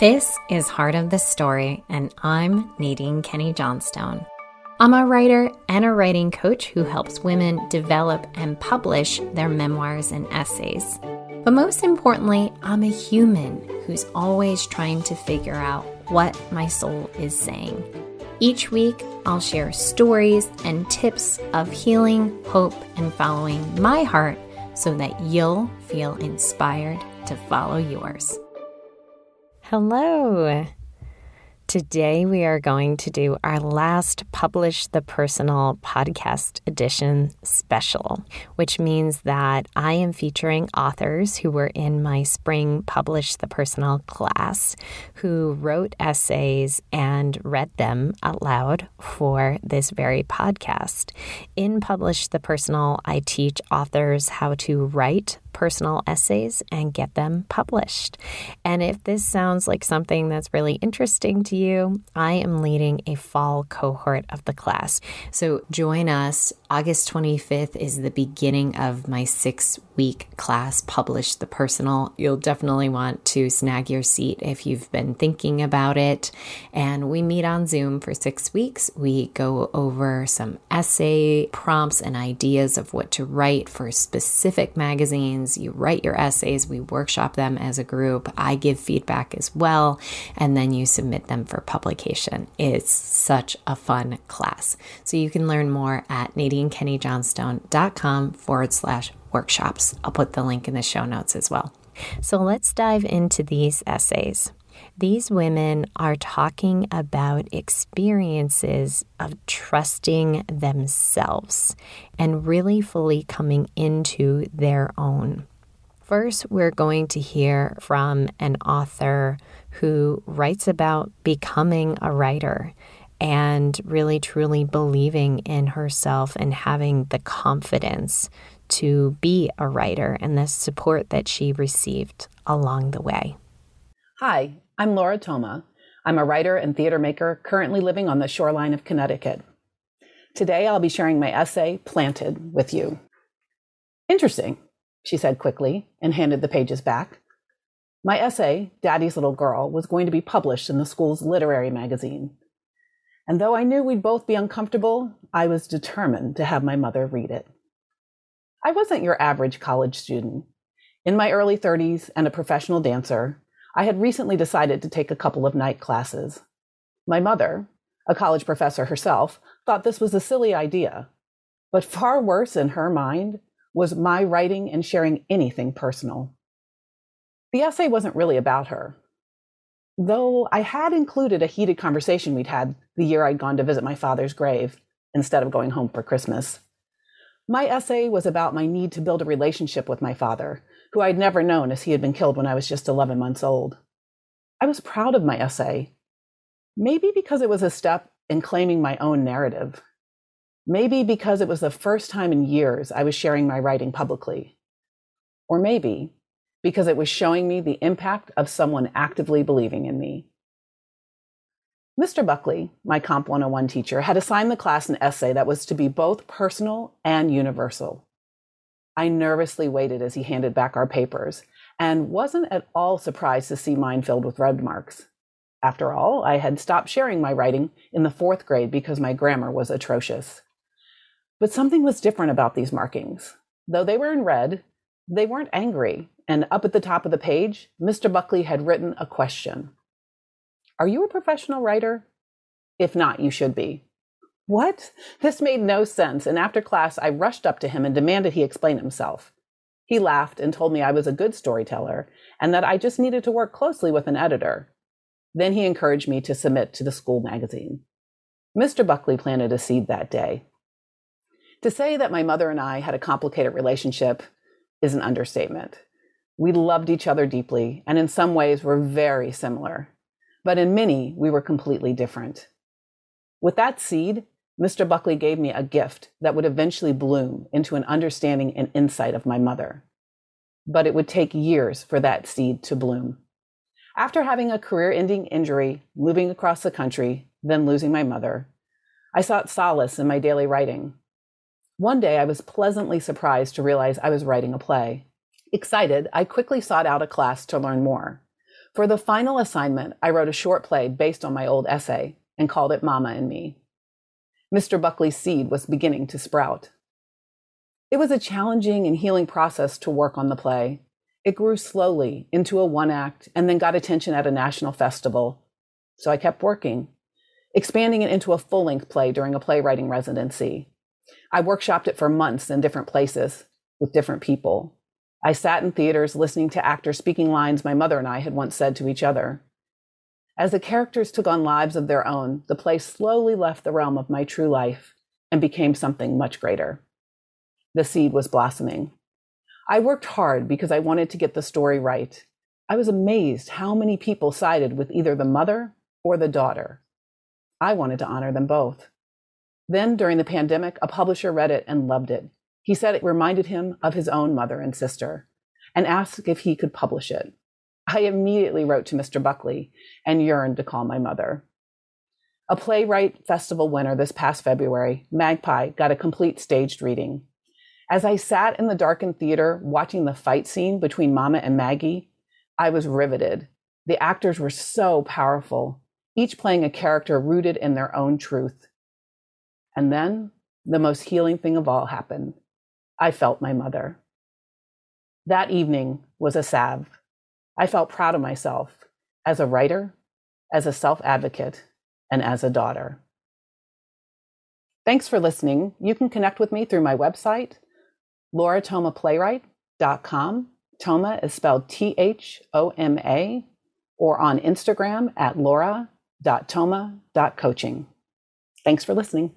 This is Heart of the Story, and I'm Nadine Kenny Johnstone. I'm a writer and a writing coach who helps women develop and publish their memoirs and essays. But most importantly, I'm a human who's always trying to figure out what my soul is saying. Each week, I'll share stories and tips of healing, hope, and following my heart so that you'll feel inspired to follow yours. Hello. Today, we are going to do our last Publish the Personal podcast edition special, which means that I am featuring authors who were in my spring Publish the Personal class who wrote essays and read them out loud for this very podcast. In Publish the Personal, I teach authors how to write personal essays and get them published. And if this sounds like something that's really interesting to you, I am leading a fall cohort of the class. So join us. August 25th is the beginning of my six week class, Publish the Personal. You'll definitely want to snag your seat if you've been thinking about it. And we meet on Zoom for six weeks. We go over some essay prompts and ideas of what to write for specific magazines you write your essays, we workshop them as a group. I give feedback as well, and then you submit them for publication. It's such a fun class. So you can learn more at nadinekennyjohnstone.com forward slash workshops. I'll put the link in the show notes as well. So let's dive into these essays. These women are talking about experiences of trusting themselves and really fully coming into their own. First, we're going to hear from an author who writes about becoming a writer and really truly believing in herself and having the confidence to be a writer and the support that she received along the way. Hi, I'm Laura Thoma. I'm a writer and theater maker currently living on the shoreline of Connecticut. Today I'll be sharing my essay, Planted, with you. Interesting, she said quickly and handed the pages back. My essay, Daddy's Little Girl, was going to be published in the school's literary magazine. And though I knew we'd both be uncomfortable, I was determined to have my mother read it. I wasn't your average college student. In my early 30s and a professional dancer, I had recently decided to take a couple of night classes. My mother, a college professor herself, thought this was a silly idea. But far worse in her mind was my writing and sharing anything personal. The essay wasn't really about her. Though I had included a heated conversation we'd had the year I'd gone to visit my father's grave instead of going home for Christmas. My essay was about my need to build a relationship with my father who I'd never known as he had been killed when I was just 11 months old. I was proud of my essay, maybe because it was a step in claiming my own narrative. Maybe because it was the first time in years I was sharing my writing publicly. Or maybe because it was showing me the impact of someone actively believing in me. Mr. Buckley, my Comp 101 teacher, had assigned the class an essay that was to be both personal and universal. I nervously waited as he handed back our papers and wasn't at all surprised to see mine filled with red marks. After all, I had stopped sharing my writing in the fourth grade because my grammar was atrocious. But something was different about these markings. Though they were in red, they weren't angry, and up at the top of the page, Mr. Buckley had written a question Are you a professional writer? If not, you should be. What? This made no sense, and after class, I rushed up to him and demanded he explain himself. He laughed and told me I was a good storyteller and that I just needed to work closely with an editor. Then he encouraged me to submit to the school magazine. Mr. Buckley planted a seed that day. To say that my mother and I had a complicated relationship is an understatement. We loved each other deeply, and in some ways were very similar. But in many, we were completely different. With that seed, Mr. Buckley gave me a gift that would eventually bloom into an understanding and insight of my mother. But it would take years for that seed to bloom. After having a career ending injury, moving across the country, then losing my mother, I sought solace in my daily writing. One day I was pleasantly surprised to realize I was writing a play. Excited, I quickly sought out a class to learn more. For the final assignment, I wrote a short play based on my old essay and called it Mama and Me. Mr. Buckley's seed was beginning to sprout. It was a challenging and healing process to work on the play. It grew slowly into a one act and then got attention at a national festival. So I kept working, expanding it into a full length play during a playwriting residency. I workshopped it for months in different places with different people. I sat in theaters listening to actors speaking lines my mother and I had once said to each other. As the characters took on lives of their own, the play slowly left the realm of my true life and became something much greater. The seed was blossoming. I worked hard because I wanted to get the story right. I was amazed how many people sided with either the mother or the daughter. I wanted to honor them both. Then, during the pandemic, a publisher read it and loved it. He said it reminded him of his own mother and sister and asked if he could publish it. I immediately wrote to Mr. Buckley and yearned to call my mother. A playwright festival winner this past February, Magpie, got a complete staged reading. As I sat in the darkened theater watching the fight scene between Mama and Maggie, I was riveted. The actors were so powerful, each playing a character rooted in their own truth. And then the most healing thing of all happened. I felt my mother. That evening was a salve. I felt proud of myself as a writer, as a self advocate, and as a daughter. Thanks for listening. You can connect with me through my website, laurathomaplaywright.com. Thoma is spelled T H O M A, or on Instagram at laura.thoma.coaching. Thanks for listening.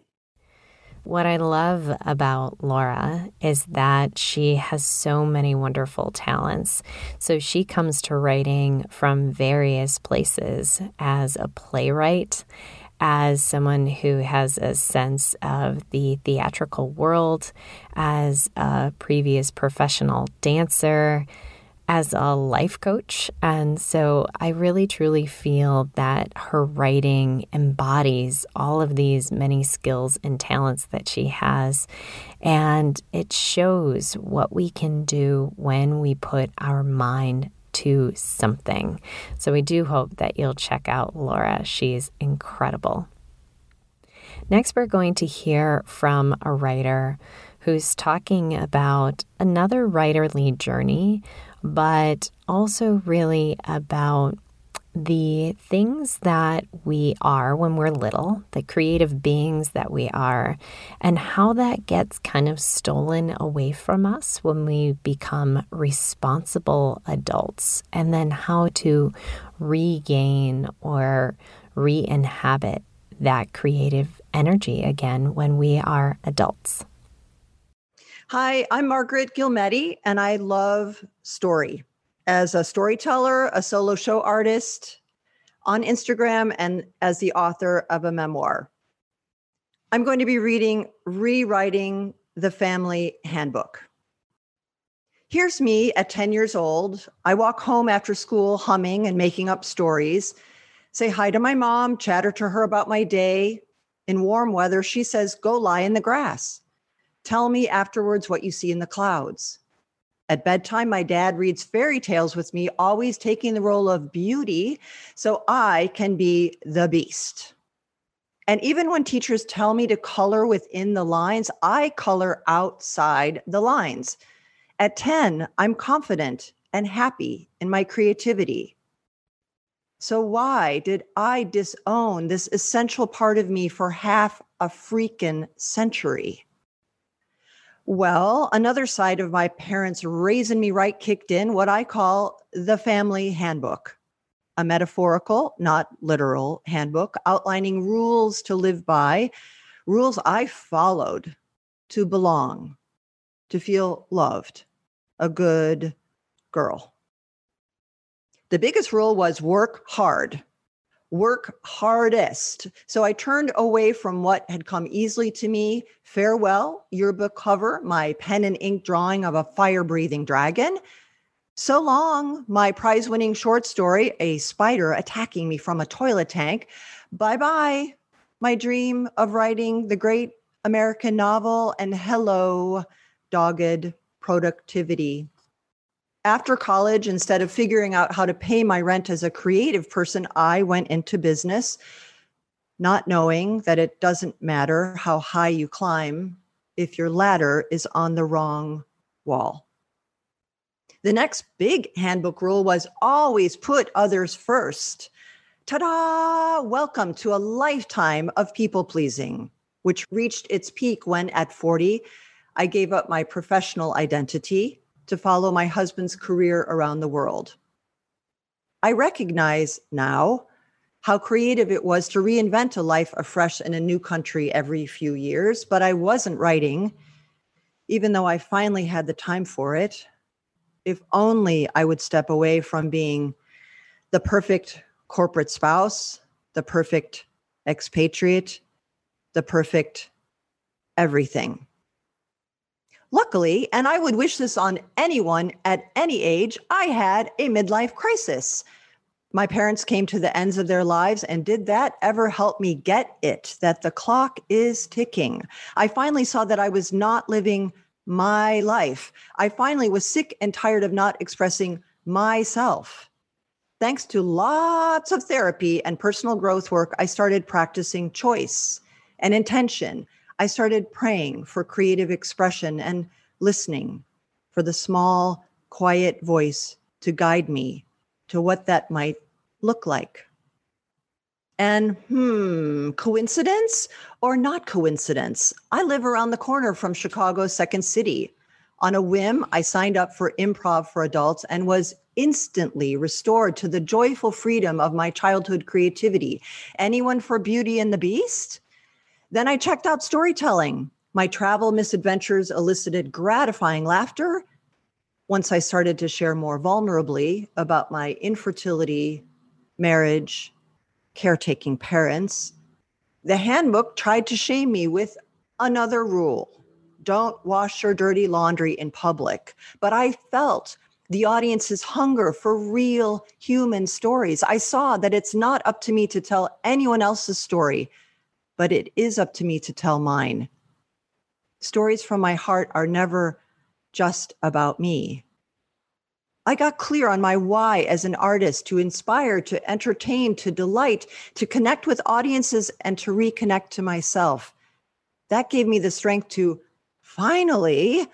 What I love about Laura is that she has so many wonderful talents. So she comes to writing from various places as a playwright, as someone who has a sense of the theatrical world, as a previous professional dancer as a life coach. And so I really truly feel that her writing embodies all of these many skills and talents that she has. And it shows what we can do when we put our mind to something. So we do hope that you'll check out Laura. She's incredible. Next, we're going to hear from a writer who's talking about another writerly journey but also really about the things that we are when we're little, the creative beings that we are, and how that gets kind of stolen away from us when we become responsible adults, and then how to regain or re inhabit that creative energy again when we are adults. Hi, I'm Margaret Guglielmetti, and I love story. As a storyteller, a solo show artist on Instagram, and as the author of a memoir. I'm going to be reading Rewriting the Family Handbook. Here's me at 10 years old. I walk home after school humming and making up stories, say hi to my mom, chatter to her about my day. In warm weather, she says, Go lie in the grass. Tell me afterwards what you see in the clouds. At bedtime, my dad reads fairy tales with me, always taking the role of beauty so I can be the beast. And even when teachers tell me to color within the lines, I color outside the lines. At 10, I'm confident and happy in my creativity. So, why did I disown this essential part of me for half a freaking century? Well, another side of my parents raising me right kicked in what I call the family handbook, a metaphorical, not literal handbook outlining rules to live by, rules I followed to belong, to feel loved, a good girl. The biggest rule was work hard work hardest. So I turned away from what had come easily to me. Farewell, yearbook cover, my pen and ink drawing of a fire breathing dragon. So long, my prize winning short story, A Spider Attacking Me from a Toilet Tank. Bye bye, my dream of writing the great American novel. And hello, dogged productivity. After college, instead of figuring out how to pay my rent as a creative person, I went into business, not knowing that it doesn't matter how high you climb if your ladder is on the wrong wall. The next big handbook rule was always put others first. Ta da! Welcome to a lifetime of people pleasing, which reached its peak when at 40, I gave up my professional identity to follow my husband's career around the world. I recognize now how creative it was to reinvent a life afresh in a new country every few years, but I wasn't writing, even though I finally had the time for it. If only I would step away from being the perfect corporate spouse, the perfect expatriate, the perfect everything. Luckily, and I would wish this on anyone at any age, I had a midlife crisis. My parents came to the ends of their lives, and did that ever help me get it that the clock is ticking? I finally saw that I was not living my life. I finally was sick and tired of not expressing myself. Thanks to lots of therapy and personal growth work, I started practicing choice and intention I started praying for creative expression and listening for the small, quiet voice to guide me to what that might look like. And hmm, coincidence or not coincidence? I live around the corner from Chicago's Second City. On a whim, I signed up for improv for adults and was instantly restored to the joyful freedom of my childhood creativity. Anyone for Beauty and the Beast? Then I checked out storytelling. My travel misadventures elicited gratifying laughter. Once I started to share more vulnerably about my infertility, marriage, caretaking parents, the handbook tried to shame me with another rule don't wash your dirty laundry in public. But I felt the audience's hunger for real human stories. I saw that it's not up to me to tell anyone else's story but it is up to me to tell mine. Stories from my heart are never just about me. I got clear on my why as an artist to inspire, to entertain, to delight, to connect with audiences, and to reconnect to myself. That gave me the strength to finally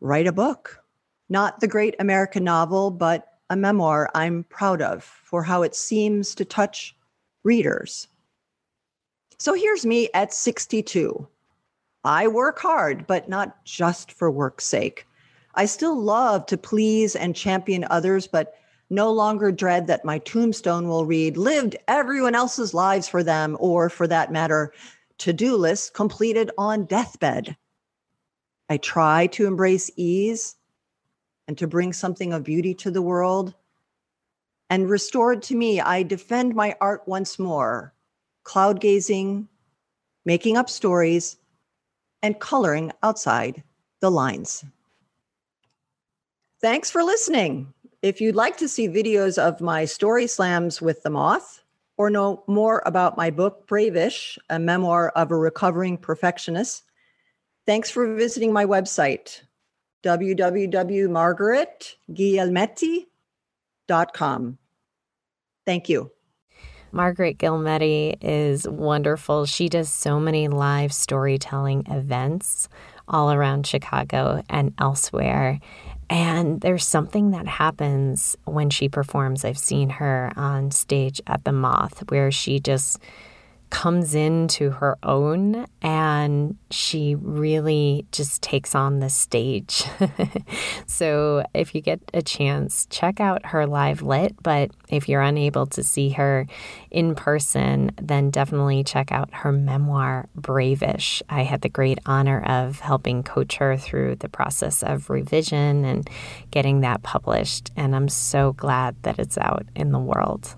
write a book. Not the great American novel, but a memoir I'm proud of for how it seems to touch readers. So here's me at 62. I work hard, but not just for work's sake. I still love to please and champion others, but no longer dread that my tombstone will read, lived everyone else's lives for them, or for that matter, to do list completed on deathbed. I try to embrace ease and to bring something of beauty to the world. And restored to me, I defend my art once more cloud gazing, making up stories, and coloring outside the lines. Thanks for listening. If you'd like to see videos of my story slams with the moth or know more about my book, Bravish, a memoir of a recovering perfectionist, thanks for visiting my website, www.margaretguglielmetti.com. Thank you. Margaret Guglielmetti is wonderful. She does so many live storytelling events all around Chicago and elsewhere. And there's something that happens when she performs. I've seen her on stage at the Moth where she just comes into her own and she really just takes on the stage. so, if you get a chance, check out her live lit. But if you're unable to see her in person, then definitely check out her memoir, Bravish. I had the great honor of helping coach her through the process of revision and getting that published. And I'm so glad that it's out in the world.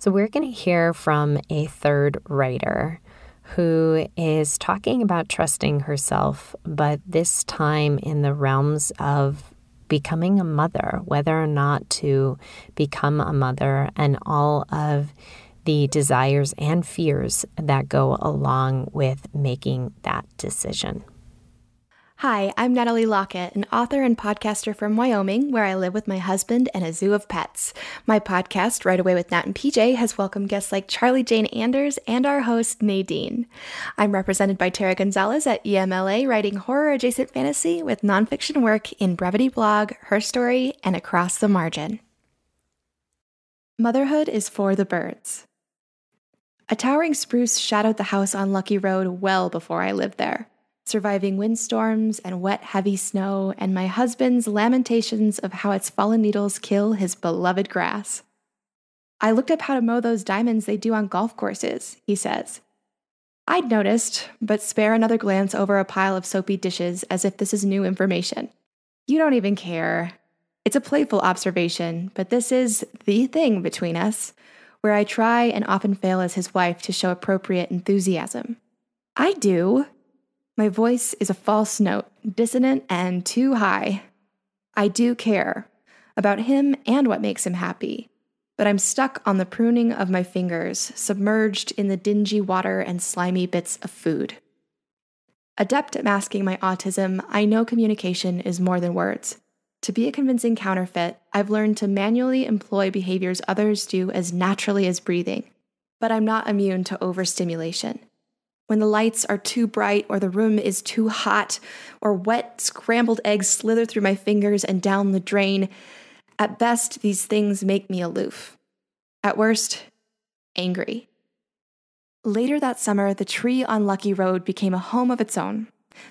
So, we're going to hear from a third writer who is talking about trusting herself, but this time in the realms of becoming a mother, whether or not to become a mother, and all of the desires and fears that go along with making that decision. Hi, I'm Natalie Lockett, an author and podcaster from Wyoming, where I live with my husband and a zoo of pets. My podcast, Write Away with Nat and PJ, has welcomed guests like Charlie Jane Anders and our host, Nadine. I'm represented by Tara Gonzalez at EMLA, writing horror adjacent fantasy with nonfiction work in Brevity Blog, HerStry, and Across the Margin. Motherhood is for the birds. A towering spruce shadowed the house on Lucky Road well before I lived there surviving windstorms and wet, heavy snow, and my husband's lamentations of how its fallen needles kill his beloved grass. I looked up how to mow those diamonds they do on golf courses, he says. I'd noticed, but spare another glance over a pile of soapy dishes as if this is new information. You don't even care. It's a playful observation, but this is the thing between us, where I try and often fail as his wife to show appropriate enthusiasm. I do, my voice is a false note, dissonant and too high. I do care about him and what makes him happy, but I'm stuck on the pruning of my fingers, submerged in the dingy water and slimy bits of food. Adept at masking my autism, I know communication is more than words. To be a convincing counterfeit, I've learned to manually employ behaviors others do as naturally as breathing, but I'm not immune to overstimulation when the lights are too bright or the room is too hot or wet scrambled eggs slither through my fingers and down the drain. At best, these things make me aloof. At worst, angry. Later that summer, the tree on Lucky Road became a home of its own,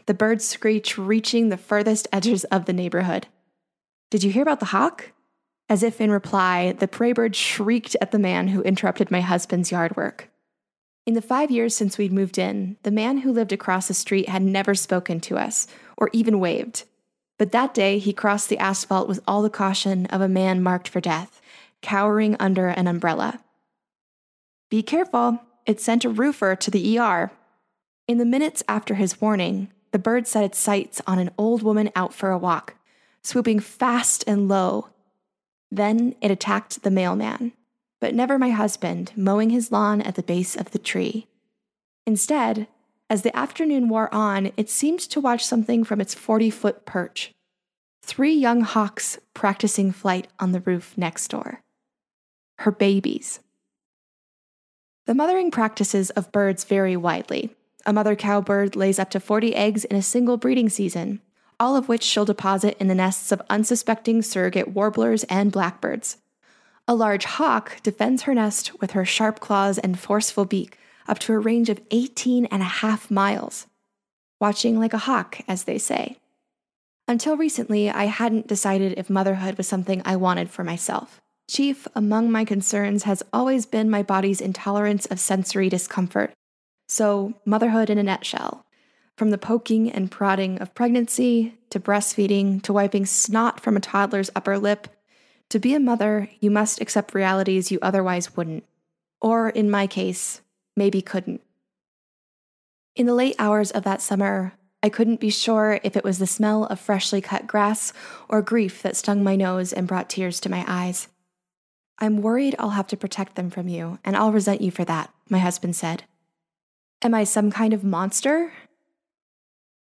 the bird's screech reaching the furthest edges of the neighborhood. Did you hear about the hawk? As if in reply, the prey bird shrieked at the man who interrupted my husband's yard work. In the five years since we'd moved in, the man who lived across the street had never spoken to us or even waved. But that day, he crossed the asphalt with all the caution of a man marked for death, cowering under an umbrella. Be careful, it sent a roofer to the ER. In the minutes after his warning, the bird set its sights on an old woman out for a walk, swooping fast and low. Then it attacked the mailman but never my husband mowing his lawn at the base of the tree. Instead, as the afternoon wore on, it seemed to watch something from its 40 foot perch. Three young hawks practicing flight on the roof next door. Her babies. The mothering practices of birds vary widely. A mother cowbird lays up to 40 eggs in a single breeding season, all of which she'll deposit in the nests of unsuspecting surrogate warblers and blackbirds. A large hawk defends her nest with her sharp claws and forceful beak up to a range of 18 and a half miles. Watching like a hawk, as they say. Until recently, I hadn't decided if motherhood was something I wanted for myself. Chief among my concerns has always been my body's intolerance of sensory discomfort. So, motherhood in a nutshell. From the poking and prodding of pregnancy, to breastfeeding, to wiping snot from a toddler's upper lip, to be a mother, you must accept realities you otherwise wouldn't, or in my case, maybe couldn't. In the late hours of that summer, I couldn't be sure if it was the smell of freshly cut grass or grief that stung my nose and brought tears to my eyes. I'm worried I'll have to protect them from you, and I'll resent you for that, my husband said. Am I some kind of monster?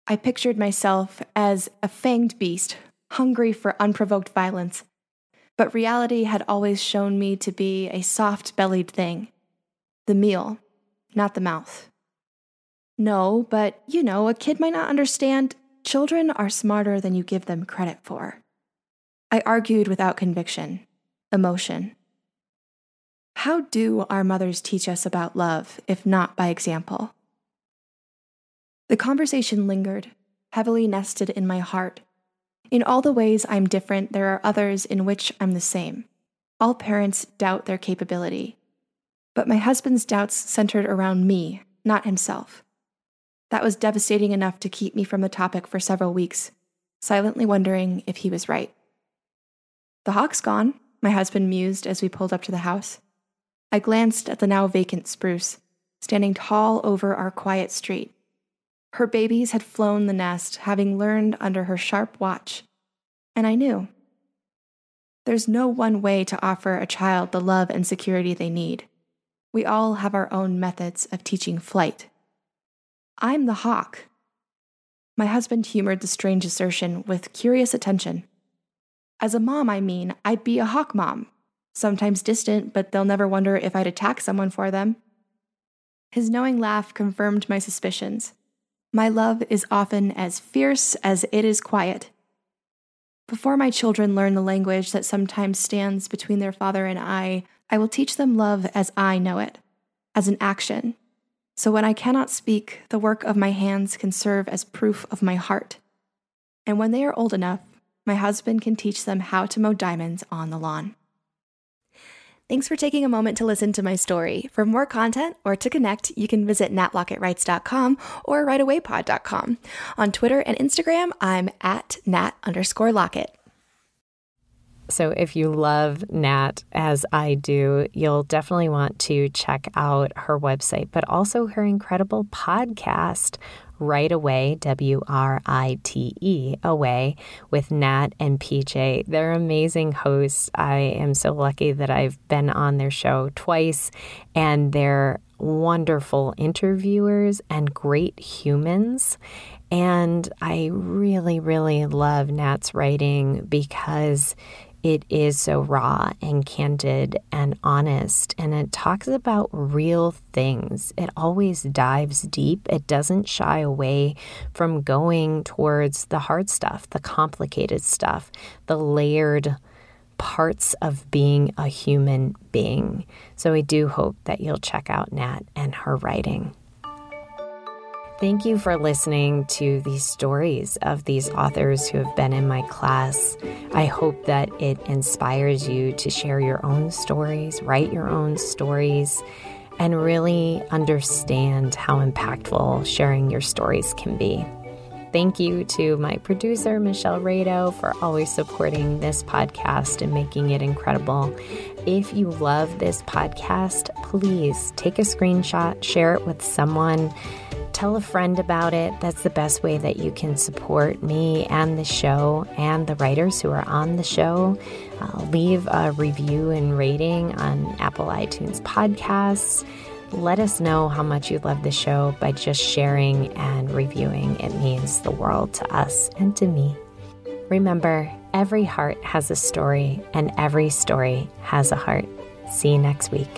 I pictured myself as a fanged beast, hungry for unprovoked violence, but reality had always shown me to be a soft bellied thing. The meal, not the mouth. No, but you know, a kid might not understand. Children are smarter than you give them credit for. I argued without conviction, emotion. How do our mothers teach us about love, if not by example? The conversation lingered, heavily nested in my heart, in all the ways I'm different, there are others in which I'm the same. All parents doubt their capability. But my husband's doubts centered around me, not himself. That was devastating enough to keep me from the topic for several weeks, silently wondering if he was right. The hawk's gone, my husband mused as we pulled up to the house. I glanced at the now vacant spruce, standing tall over our quiet street. Her babies had flown the nest, having learned under her sharp watch. And I knew. There's no one way to offer a child the love and security they need. We all have our own methods of teaching flight. I'm the hawk. My husband humored the strange assertion with curious attention. As a mom, I mean, I'd be a hawk mom. Sometimes distant, but they'll never wonder if I'd attack someone for them. His knowing laugh confirmed my suspicions. My love is often as fierce as it is quiet. Before my children learn the language that sometimes stands between their father and I, I will teach them love as I know it, as an action. So when I cannot speak, the work of my hands can serve as proof of my heart. And when they are old enough, my husband can teach them how to mow diamonds on the lawn. Thanks for taking a moment to listen to my story. For more content or to connect, you can visit natlockettwrites.com or writeawaypod.com. On Twitter and Instagram, I'm at nat underscore lockett. So, if you love Nat as I do, you'll definitely want to check out her website, but also her incredible podcast, Write Away, W R I T E, Away, with Nat and PJ. They're amazing hosts. I am so lucky that I've been on their show twice, and they're wonderful interviewers and great humans. And I really, really love Nat's writing because it is so raw and candid and honest, and it talks about real things. It always dives deep. It doesn't shy away from going towards the hard stuff, the complicated stuff, the layered parts of being a human being. So I do hope that you'll check out Nat and her writing. Thank you for listening to these stories of these authors who have been in my class. I hope that it inspires you to share your own stories, write your own stories, and really understand how impactful sharing your stories can be. Thank you to my producer, Michelle Rado, for always supporting this podcast and making it incredible. If you love this podcast, please take a screenshot, share it with someone tell a friend about it. That's the best way that you can support me and the show and the writers who are on the show. Uh, leave a review and rating on Apple iTunes podcasts. Let us know how much you love the show by just sharing and reviewing. It means the world to us and to me. Remember, every heart has a story, and every story has a heart. See you next week.